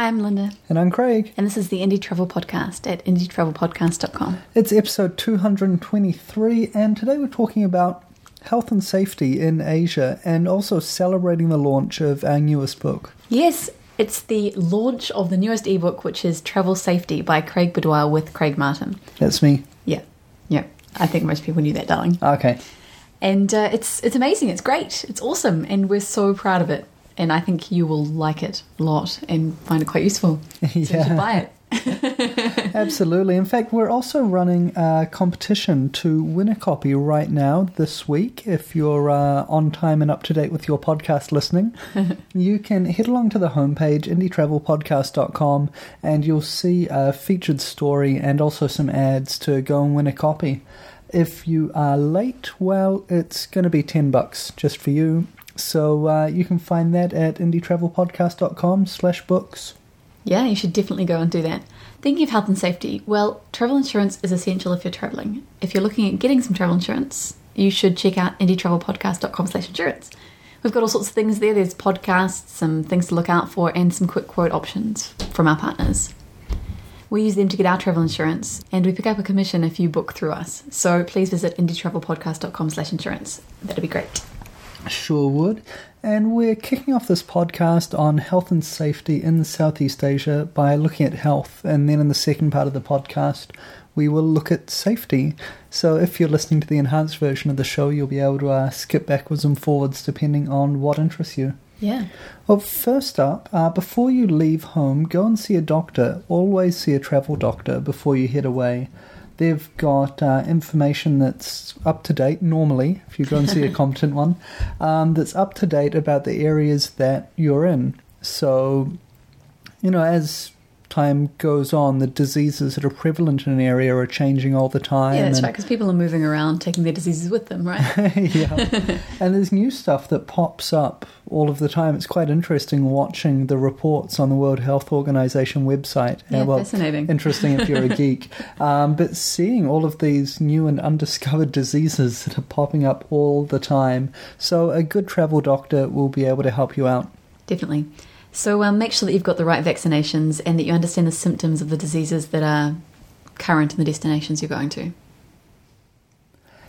I'm Linda, And I'm Craig. and this is the Indie Travel Podcast at indietravelpodcast.com. It's episode 223, and today we're talking about health and safety in Asia and also celebrating the launch of our newest book. Yes, it's the launch of the newest ebook, which is Travel Safety by Craig Boudoir with Craig Martin. That's me. Yeah, yeah. I think most people knew that, darling. Okay. And uh, it's it's amazing. It's great. It's awesome, and we're so proud of it. And I think you will like it a lot and find it quite useful. So you should Yeah. buy it. Absolutely. In fact, we're also running a competition to win a copy right now this week. If you're uh, on time and up to date with your podcast listening, you can head along to the homepage, indietravelpodcast.com, and you'll see a featured story and also some ads to go and win a copy. If you are late, well, it's going to be 10 bucks just for you. So uh, you can find that at indietravelpodcast.com slash books. Yeah, you should definitely go and do that. Thinking of health and safety, well, travel insurance is essential if you're traveling. If you're looking at getting some travel insurance, you should check out indietravelpodcast.com slash insurance. We've got all sorts of things there. There's podcasts, some things to look out for, and some quick quote options from our partners. We use them to get our travel insurance, and we pick up a commission if you book through us. So please visit indietravelpodcast.com slash insurance. That'd be great. Sure would. And we're kicking off this podcast on health and safety in Southeast Asia by looking at health. And then in the second part of the podcast, we will look at safety. So if you're listening to the enhanced version of the show, you'll be able to uh, skip backwards and forwards depending on what interests you. Yeah. Well, first up, uh, before you leave home, go and see a doctor. Always see a travel doctor before you head away. They've got uh, information that's up to date normally, if you go and see a competent one, um, that's up to date about the areas that you're in. So, you know, as time goes on, the diseases that are prevalent in an area are changing all the time. Yeah, that's and- right, because people are moving around, taking their diseases with them, right? yeah. And there's new stuff that pops up all of the time. It's quite interesting watching the reports on the World Health Organization website. Yeah, Uh, well, fascinating. Interesting if you're a geek. Um, but seeing all of these new and undiscovered diseases that are popping up all the time. So a good travel doctor will be able to help you out. Definitely. So um, make sure that you've got the right vaccinations and that you understand the symptoms of the diseases that are current in the destinations you're going to.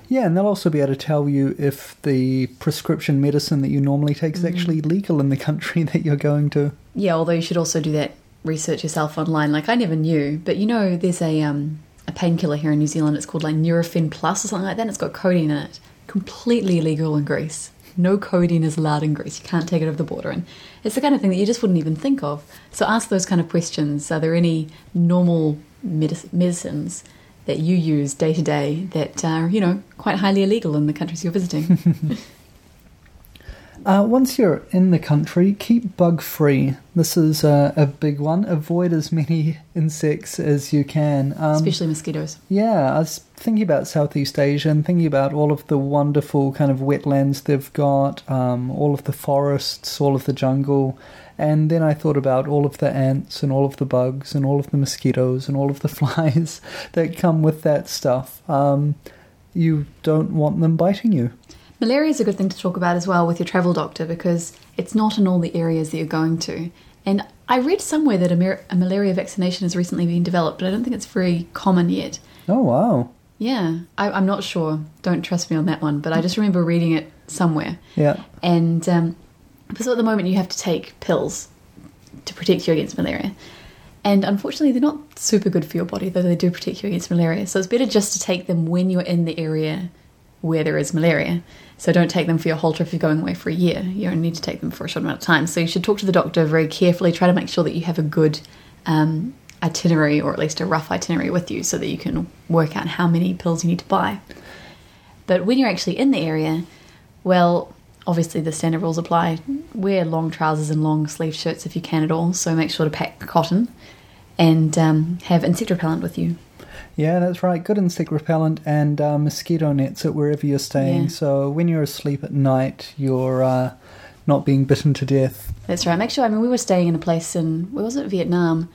Yeah, and they'll also be able to tell you if the prescription medicine that you normally take is actually legal in the country that you're going to. Yeah, although you should also do that research yourself online. Like I never knew, but you know, there's a um, a painkiller here in New Zealand. It's called like Nurofen Plus or something like that. And it's got codeine in it. Completely illegal in Greece. No codeine is allowed in Greece. You can't take it over the border, and it's the kind of thing that you just wouldn't even think of. So ask those kind of questions. Are there any normal medic- medicines that you use day to day that are, you know, quite highly illegal in the countries you're visiting? Uh, once you're in the country, keep bug free. This is a, a big one. Avoid as many insects as you can. Um, Especially mosquitoes. yeah, I was thinking about Southeast Asia and thinking about all of the wonderful kind of wetlands they've got, um, all of the forests, all of the jungle. And then I thought about all of the ants and all of the bugs and all of the mosquitoes and all of the flies that come with that stuff. Um, you don't want them biting you. Malaria is a good thing to talk about as well with your travel doctor because it's not in all the areas that you're going to. And I read somewhere that a, mar- a malaria vaccination has recently been developed, but I don't think it's very common yet. Oh, wow. Yeah, I, I'm not sure. Don't trust me on that one, but I just remember reading it somewhere. Yeah. And um, so at the moment, you have to take pills to protect you against malaria. And unfortunately, they're not super good for your body, though they do protect you against malaria. So it's better just to take them when you're in the area where there is malaria. So don't take them for your whole trip if you're going away for a year. You only need to take them for a short amount of time. So you should talk to the doctor very carefully. Try to make sure that you have a good um, itinerary or at least a rough itinerary with you so that you can work out how many pills you need to buy. But when you're actually in the area, well, obviously the standard rules apply. Wear long trousers and long sleeve shirts if you can at all. So make sure to pack cotton and um, have insect repellent with you. Yeah, that's right. Good insect repellent and uh, mosquito nets at wherever you're staying. Yeah. So when you're asleep at night, you're uh, not being bitten to death. That's right. Make sure. I mean, we were staying in a place in where was it, Vietnam,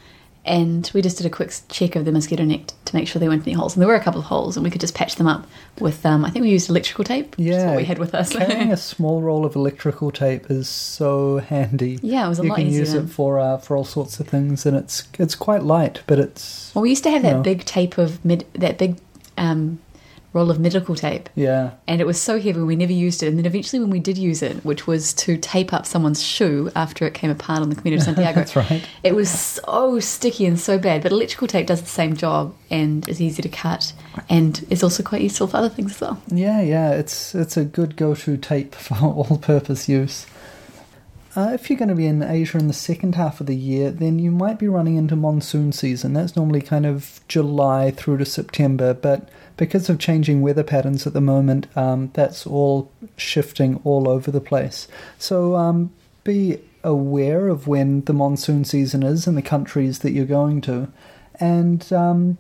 and we just did a quick check of the mosquito net to make sure there weren't any holes. And there were a couple of holes, and we could just patch them up with. Um, I think we used electrical tape. Yeah, what we had with us. Carrying a small roll of electrical tape is so handy. yeah, it was a you lot can use it for uh, for all sorts of things, and it's it's quite light, but it's Well, we used to have that No. big tape of mid, that big um, roll of medical tape, yeah. and it was so heavy we never used it. And then eventually, when we did use it, which was to tape up someone's shoe after it came apart on the Camino de Santiago, That's right. it was so sticky and so bad. But electrical tape does the same job and is easy to cut, and is also quite useful for other things as well. Yeah, yeah, it's it's a good go-to tape for all-purpose use. Uh, if you're going to be in Asia in the second half of the year, then you might be running into monsoon season. That's normally kind of July through to September, but because of changing weather patterns at the moment, um, that's all shifting all over the place. So um, be aware of when the monsoon season is in the countries that you're going to, and um,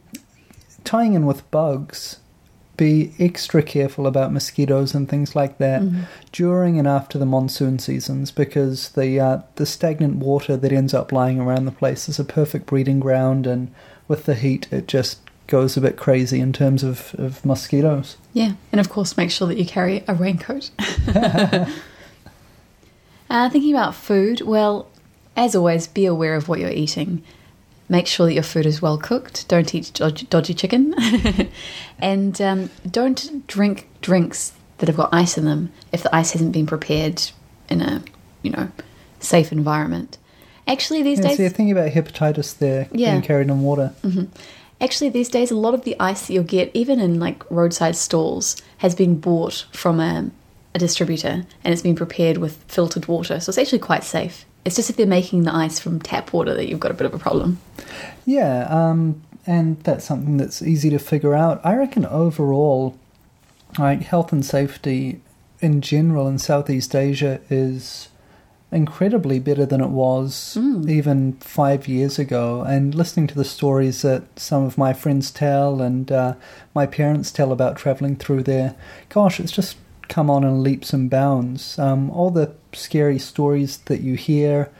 tying in with bugs be extra careful about mosquitoes and things like that during and after the monsoon seasons because the uh, the stagnant water that ends up lying around the place is a perfect breeding ground and with the heat it just goes a bit crazy in terms of, of mosquitoes. Yeah, and of course, make sure that you carry a raincoat. uh, thinking about food, well, as always, be aware of what you're eating. Make sure that your food is well cooked. Don't eat dodgy, dodgy chicken. and um, don't drink drinks that have got ice in them if the ice hasn't been prepared in a, you know, safe environment. Actually, these Yeah, days, so you're thinking about hepatitis there Yeah. being carried in water. Actually, these days, a lot of the ice that you'll get, even in like roadside stalls, has been bought from a, a distributor and it's been prepared with filtered water. So it's actually quite safe. It's just if they're making the ice from tap water that you've got a bit of a problem. Yeah, um, and that's something that's easy to figure out. I reckon overall, like health and safety in general in Southeast Asia is incredibly better than it was even five years ago. And listening to the stories that some of my friends tell and uh, my parents tell about traveling through there, gosh, it's just come on in leaps and bounds. Um, all the scary stories that you hear,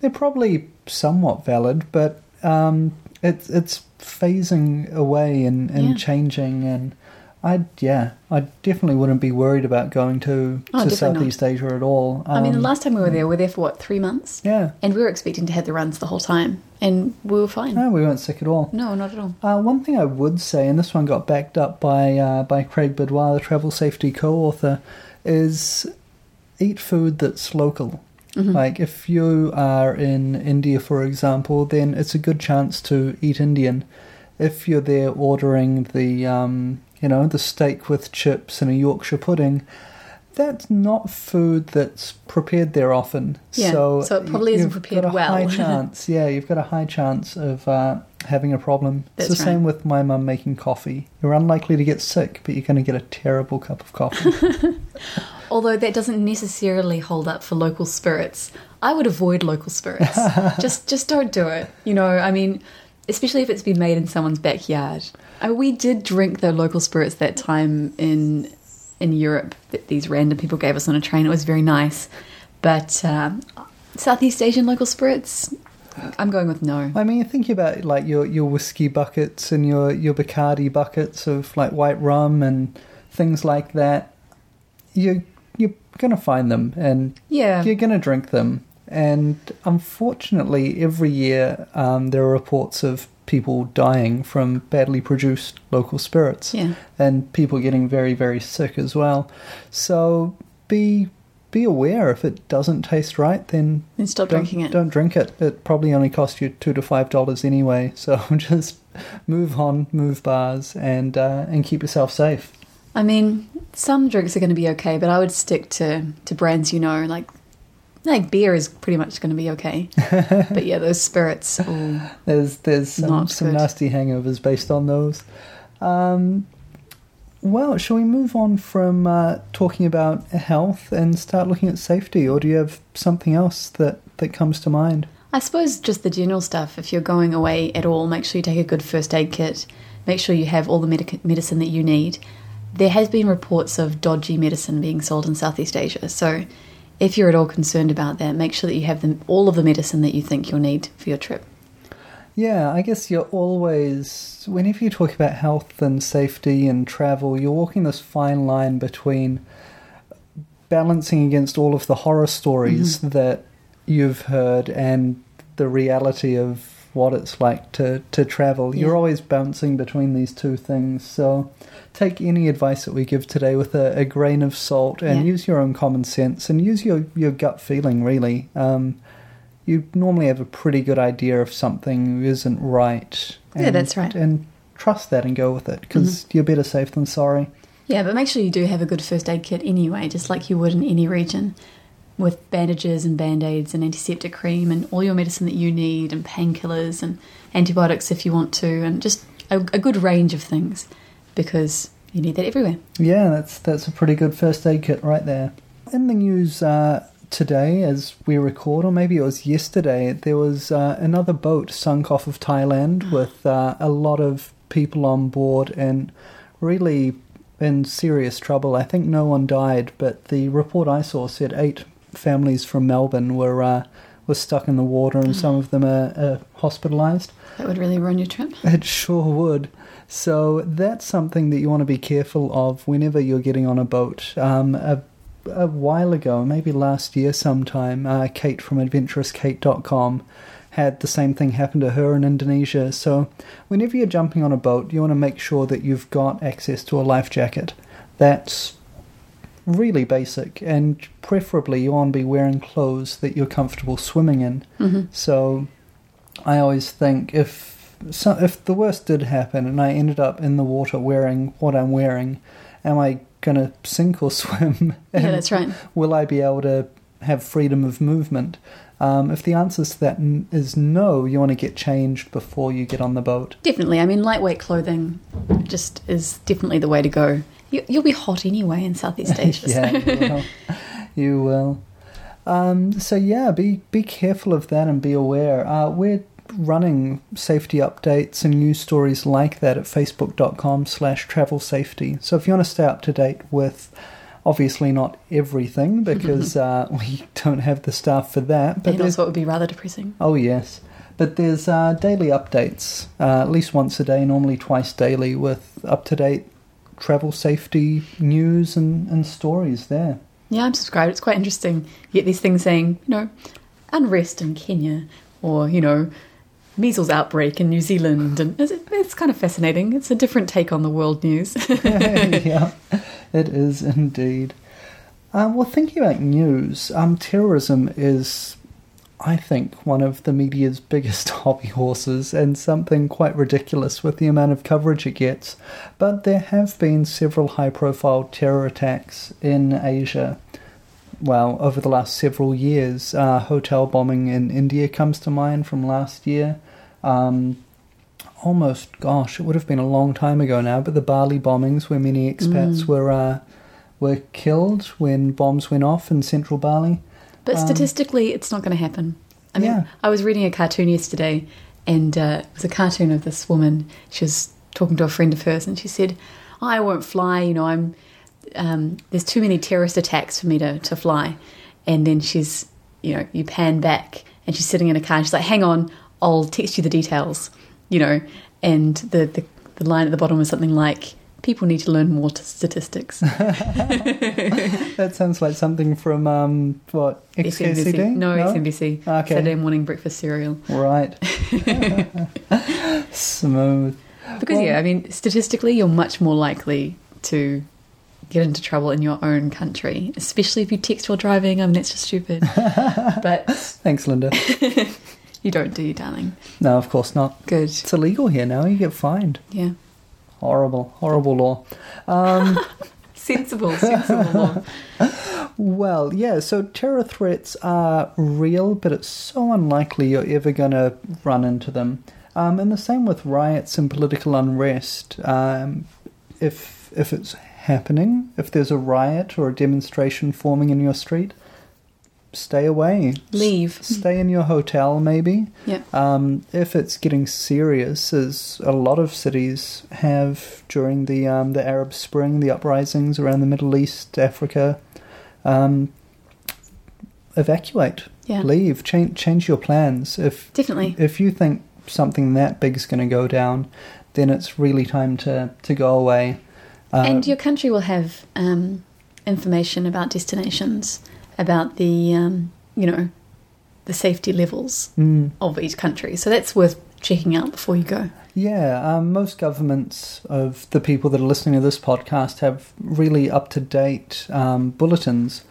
they're probably somewhat valid, but um, it's it's phasing away and, and Yeah. changing and. I yeah, I definitely wouldn't be worried about going to, Oh, to definitely not. Southeast Asia at all. I mean, the Um, last time we were there, we were there for what, three months? yeah, And we were expecting to have the runs the whole time. And we were fine. no, we weren't sick at all. No, not at all. Uh, one thing I would say, and this one got backed up by uh, by Craig Boudoir, the travel safety co-author, is eat food that's local. Like if you are in India, for example, then it's a good chance to eat Indian. If you're there ordering the um, you know the steak with chips and a Yorkshire pudding, that's not food that's prepared there often. Yeah, so so it probably isn't you've prepared got a well. High chance, yeah, you've got a high chance of uh, having a problem. That's it's the right. same with my mum making coffee. You're unlikely to get sick, but you're going to get a terrible cup of coffee. Although that doesn't necessarily hold up for local spirits. I would avoid local spirits. just just don't do it. You know, I mean, especially if it's been made in someone's backyard. I mean, we did drink the local spirits that time in in Europe that these random people gave us on a train. It was very nice. But um, Southeast Asian local spirits, I'm going with no. I mean, think about like your your whiskey buckets and your your Bacardi buckets of like white rum and things like that. You you're gonna find them and Yeah. you're gonna drink them. And unfortunately, every year um, there are reports of people dying from badly produced local spirits. Yeah. and people getting very very sick as well. So be be aware if it doesn't taste right, then Then stop don't, drinking it. Don't drink it. It probably only cost you two to five dollars anyway. So just move on, move bars, and uh, and keep yourself safe. I mean, some drinks are going to be okay, but I would stick to, to brands you know, like like beer is pretty much going to be okay. but yeah, those spirits. There's there's some, some nasty hangovers based on those. Um, well, shall we move on from uh, talking about health and start looking at safety, or do you have something else that that comes to mind? I suppose just the general stuff. If you're going away at all, make sure you take a good first aid kit. Make sure you have all the medic- medicine that you need. There has been reports of dodgy medicine being sold in Southeast Asia, so if you're at all concerned about that, make sure that you have them, all of the medicine that you think you'll need for your trip. Yeah, I guess you're always, whenever you talk about health and safety and travel, you're walking this fine line between balancing against all of the horror stories mm-hmm. that you've heard and the reality of what it's like to, to travel. You're always bouncing between these two things. So take any advice that we give today with a, a grain of salt and Yeah. use your own common sense and use your, your gut feeling, really. Um, you normally have a pretty good idea if something isn't right. Yeah, that's right. And trust that and go with it because you're better safe than sorry. Yeah, but make sure you do have a good first aid kit anyway, just like you would in any region, with bandages and band aids and antiseptic cream and all your medicine that you need and painkillers and antibiotics if you want to, and just a, a good range of things because you need that everywhere. Yeah, that's that's a pretty good first aid kit right there. In the news uh, today, as we record, or maybe it was yesterday, there was uh, another boat sunk off of Thailand with uh, a lot of people on board and really in serious trouble. I think no one died, but the report I saw said eight families from Melbourne were uh, were stuck in the water, and some of them are, are hospitalised. That would really ruin your trip. It sure would. So that's something that you want to be careful of whenever you're getting on a boat. Um, a, a while ago, maybe last year sometime, uh, Kate from AdventurousKate.com had the same thing happen to her in Indonesia. So whenever you're jumping on a boat, you want to make sure that you've got access to a life jacket. That's really basic, and preferably you want to be wearing clothes that you're comfortable swimming in. hmm So I always think if so, if the worst did happen and I ended up in the water wearing what I'm wearing, am I going to sink or swim? Yeah, that's right. Will I be able to have freedom of movement? Um, if the answer to that n- is no, you want to get changed before you get on the boat. Definitely. I mean, lightweight clothing just is definitely the way to go. You, you'll be hot anyway in Southeast Asia. so- yeah, you will. You will. Um, so yeah, be be careful of that and be aware. Uh, we're running safety updates and news stories like that at facebook.com slash travel safety. So if you want to stay up to date with obviously not everything because uh, we don't have the staff for that, but and also, it would be rather depressing. Oh, yes. But there's uh, daily updates, uh, at least once a day, normally twice daily, with up to date travel safety news and, and stories there. Yeah, I'm subscribed. It's quite interesting. You get these things saying, you know, unrest in Kenya, or you know, measles outbreak in New Zealand, and it's, it's kind of fascinating. It's a different take on the world news. yeah, it is indeed. Um, well, thinking about news, um, terrorism is, I think, one of the media's biggest hobby horses and something quite ridiculous with the amount of coverage it gets. But there have been several high profile terror attacks in Asia. Well, over the last several years, uh, hotel bombing in India comes to mind from last year. Um, almost, gosh, it would have been a long time ago now, but the Bali bombings, where many expats Mm. were uh, were killed when bombs went off in central Bali. But Um, statistically, it's not going to happen. I mean, Yeah. I was reading a cartoon yesterday, and uh, it was a cartoon of this woman. She was talking to a friend of hers, and she said, "I won't fly. You know, I'm um, there's too many terrorist attacks for me to to fly." And then she's, you know, you pan back, and she's sitting in a car. And she's like, "Hang on, I'll text you the details." You know, and the the, the line at the bottom was something like. People need to learn more statistics. That sounds like something from um, what XKCD? No, SMBC. Okay. Saturday morning breakfast cereal. Right. Smooth. Because Well- yeah, I mean, statistically, you're much more likely to get into trouble in your own country, especially if you text while driving. I mean, that's just stupid. but Thanks, Linda. you don't, do you, darling? No, of course not. Good. It's illegal here now. You get fined. Yeah. Horrible, horrible law. Um, Sensible, sensible law. well, yeah, so terror threats are real, but it's so unlikely you're ever going to run into them. Um, and the same with riots and political unrest. Um, if if it's happening, if there's a riot or a demonstration forming in your street, stay away. Leave. Stay in your hotel, maybe. Yeah. Um, if it's getting serious, as a lot of cities have during the um, the Arab Spring, the uprisings around the Middle East, Africa, um, evacuate, Yeah. leave, change change your plans. If Definitely. if you think something that big's going to go down, then it's really time to, to go away. Uh, and your country will have um, information about destinations, about the um, you know the safety levels mm, of each country. So that's worth checking out before you go. yeah, um, most governments of the people that are listening to this podcast have really up to date um, bulletins.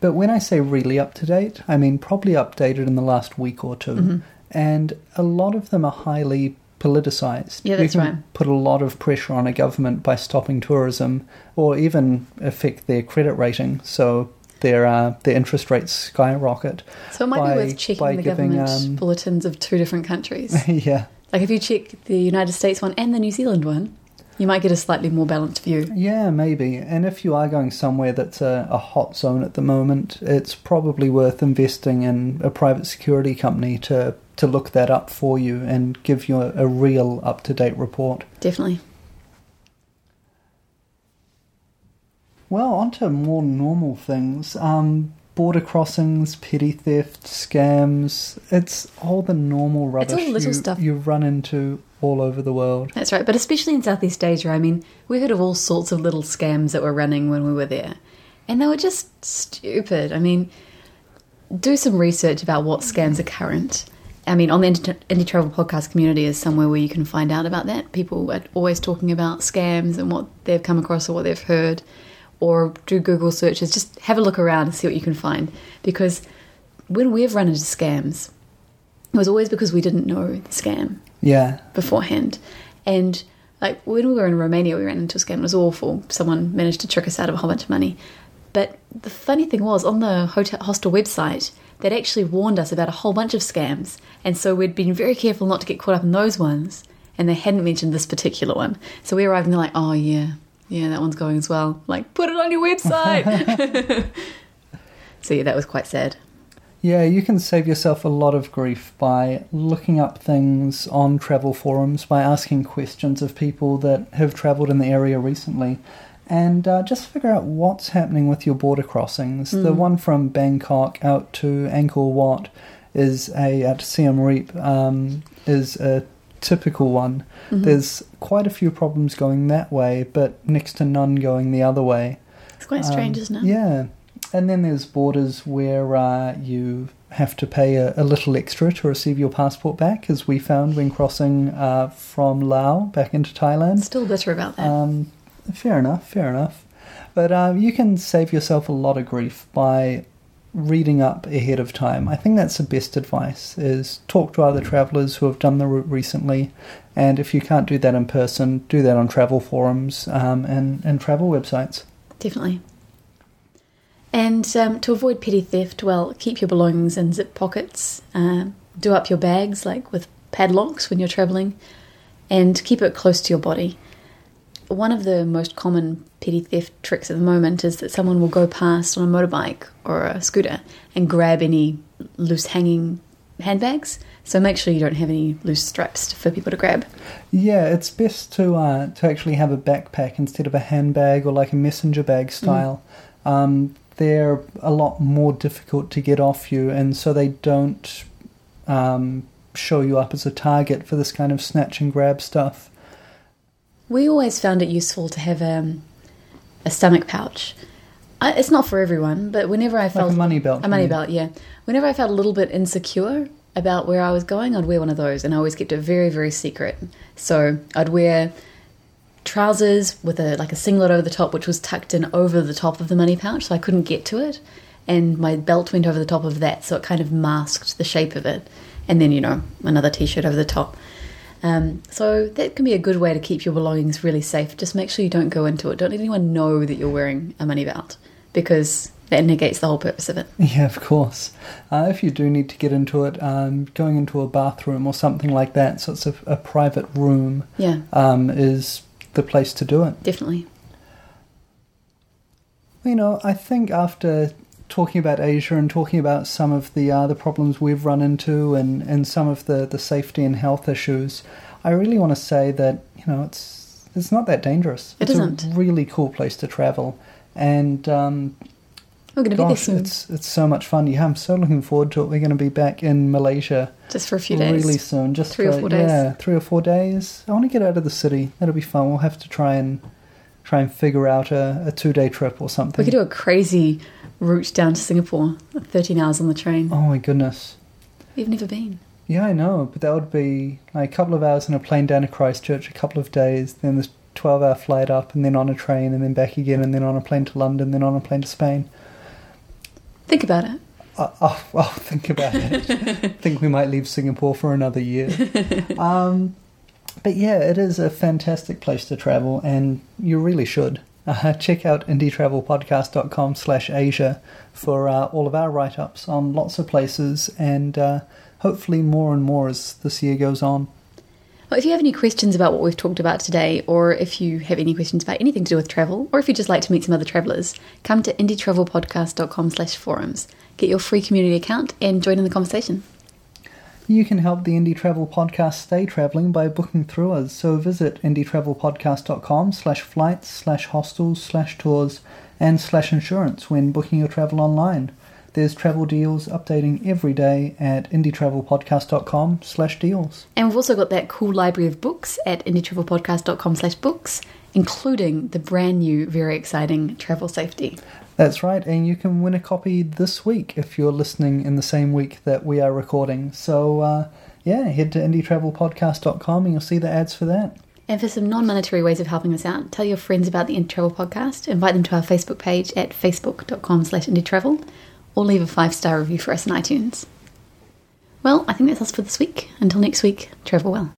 But when I say really up to date, I mean probably updated in the last week or 2 Mhm. and a lot of them are highly politicized. Yeah, you that's can right. Put a lot of pressure on a government by stopping tourism, or even affect their credit rating, so their uh, their interest rates skyrocket. So it might By- be worth checking the giving, government um, bulletins of two different countries. yeah, like if you check the United States one and the New Zealand one, you might get a slightly more balanced view. yeah, maybe. And if you are going somewhere that's a, a hot zone at the moment, it's probably worth investing in a private security company to to look that up for you and give you a, a real up to date report. Definitely. Well, on to more normal things. Um, border crossings, petty theft, scams. It's all the normal rubbish all little you, stuff. you run into all over the world. That's right, but especially in Southeast Asia, I mean, we heard of all sorts of little scams that were running when we were there. And they were just stupid. I mean, do some research about what scams are current. I mean, on the Indie Travel Podcast community is somewhere where you can find out about that. People are always talking about scams and what they've come across or what they've heard. Or do Google searches. Just have a look around and see what you can find. Because when we've run into scams, it was always because we didn't know the scam Yeah, beforehand. And like when we were in Romania, we ran into a scam. It was awful. Someone managed to trick us out of a whole bunch of money. But the funny thing was, on the hotel, hostel website, they'd actually warned us about a whole bunch of scams. And so we'd been very careful not to get caught up in those ones. And they hadn't mentioned this particular one. So we arrived and they're like, oh, yeah, yeah, that one's going as well. Like, put it on your website. so yeah, that was quite sad. Yeah, you can save yourself a lot of grief by looking up things on travel forums, by asking questions of people that have travelled in the area recently, and uh, just figure out what's happening with your border crossings. The one from Bangkok out to Angkor Wat is a at Siem Reap um, is a typical one. There's quite a few problems going that way, but next to none going the other way. It's quite strange, Um, isn't it? Yeah. And then there's borders where uh, you have to pay a, a little extra to receive your passport back, as we found when crossing uh, from Laos back into Thailand. Still bitter about that. Um, fair enough, fair enough. But um, you can save yourself a lot of grief by reading up ahead of time. I think that's the best advice: is talk to other travellers who have done the route recently, and if you can't do that in person, do that on travel forums um, and and travel websites. Definitely. And um, to avoid petty theft, well, keep your belongings in zip pockets. Um, do up your bags, like with padlocks when you're traveling, and keep it close to your body. One of the most common petty theft tricks at the moment is that someone will go past on a motorbike or a scooter and grab any loose hanging handbags. So make sure you don't have any loose straps for people to grab. Yeah, it's best to uh, to actually have a backpack instead of a handbag or like a messenger bag style. Um, they're a lot more difficult to get off you, and so they don't um, show you up as a target for this kind of snatch and grab stuff. We always found it useful to have um, a stomach pouch. I, it's not for everyone, but whenever I felt a money belt, a money belt, yeah. Whenever I felt a little bit insecure about where I was going, I'd wear one of those, and I always kept it very, very secret. So I'd wear trousers with a like a singlet over the top, which was tucked in over the top of the money pouch, so I couldn't get to it. And my belt went over the top of that, so it kind of masked the shape of it. And then you know another t-shirt over the top. Um, so that can be a good way to keep your belongings really safe. Just make sure you don't go into it. Don't let anyone know that you're wearing a money belt because that negates the whole purpose of it. Yeah, of course. Uh, if you do need to get into it, um, going into a bathroom or something like that, so it's a, a private room, Yeah, um, is the place to do it. definitely. You know, I think after talking about Asia and talking about some of the uh, the problems we've run into and, and some of the, the safety and health issues, I really want to say that you know it's it's not that dangerous. It it's isn't. a really cool place to travel, and um, We're going to be there soon, it's it's so much fun. Yeah, I'm so looking forward to it. We're going to be back in Malaysia just for a few days. really soon. Just Three or four days. Yeah, three or four days. I want to get out of the city. That'll be fun. We'll have to try and try and figure out a, a two day trip or something. We could do a crazy route down to Singapore, 13 hours on the train. oh my goodness. We've never been. Yeah, I know, but that would be like a couple of hours in a plane down to Christchurch, a couple of days, then this 12 hour flight up, and then on a train, and then back again, and then on a plane to London, then on a plane to Spain. Think about it. I'll, I'll, I'll think about it. think we might leave Singapore for another year. Um, but yeah, it is a fantastic place to travel, and you really should. Uh, check out indietravelpodcast.com slash Asia for uh, all of our write-ups on lots of places, and uh, hopefully more and more as this year goes on. Well, if you have any questions about what we've talked about today, or if you have any questions about anything to do with travel, or if you'd just like to meet some other travellers, come to indietravelpodcast.com slash forums. Get your free community account and join in the conversation. You can help the Indie Travel Podcast stay travelling by booking through us. So visit indietravelpodcast.com slash flights slash hostels slash tours and slash insurance when booking your travel online. There's travel deals updating every day at indietravelpodcast.com slash deals. And we've also got that cool library of books at indietravelpodcast.com slash books, including the brand new, very exciting Travel Safety. That's right, and you can win a copy this week if you're listening in the same week that we are recording. So, uh, yeah, head to indietravelpodcast.com and you'll see the ads for that. And for some non-monetary ways of helping us out, tell your friends about the Indie Travel podcast, invite them to our Facebook page at facebook.com slash indietravel, or leave a five-star review for us on iTunes. Well, I think that's us for this week. Until next week, travel well.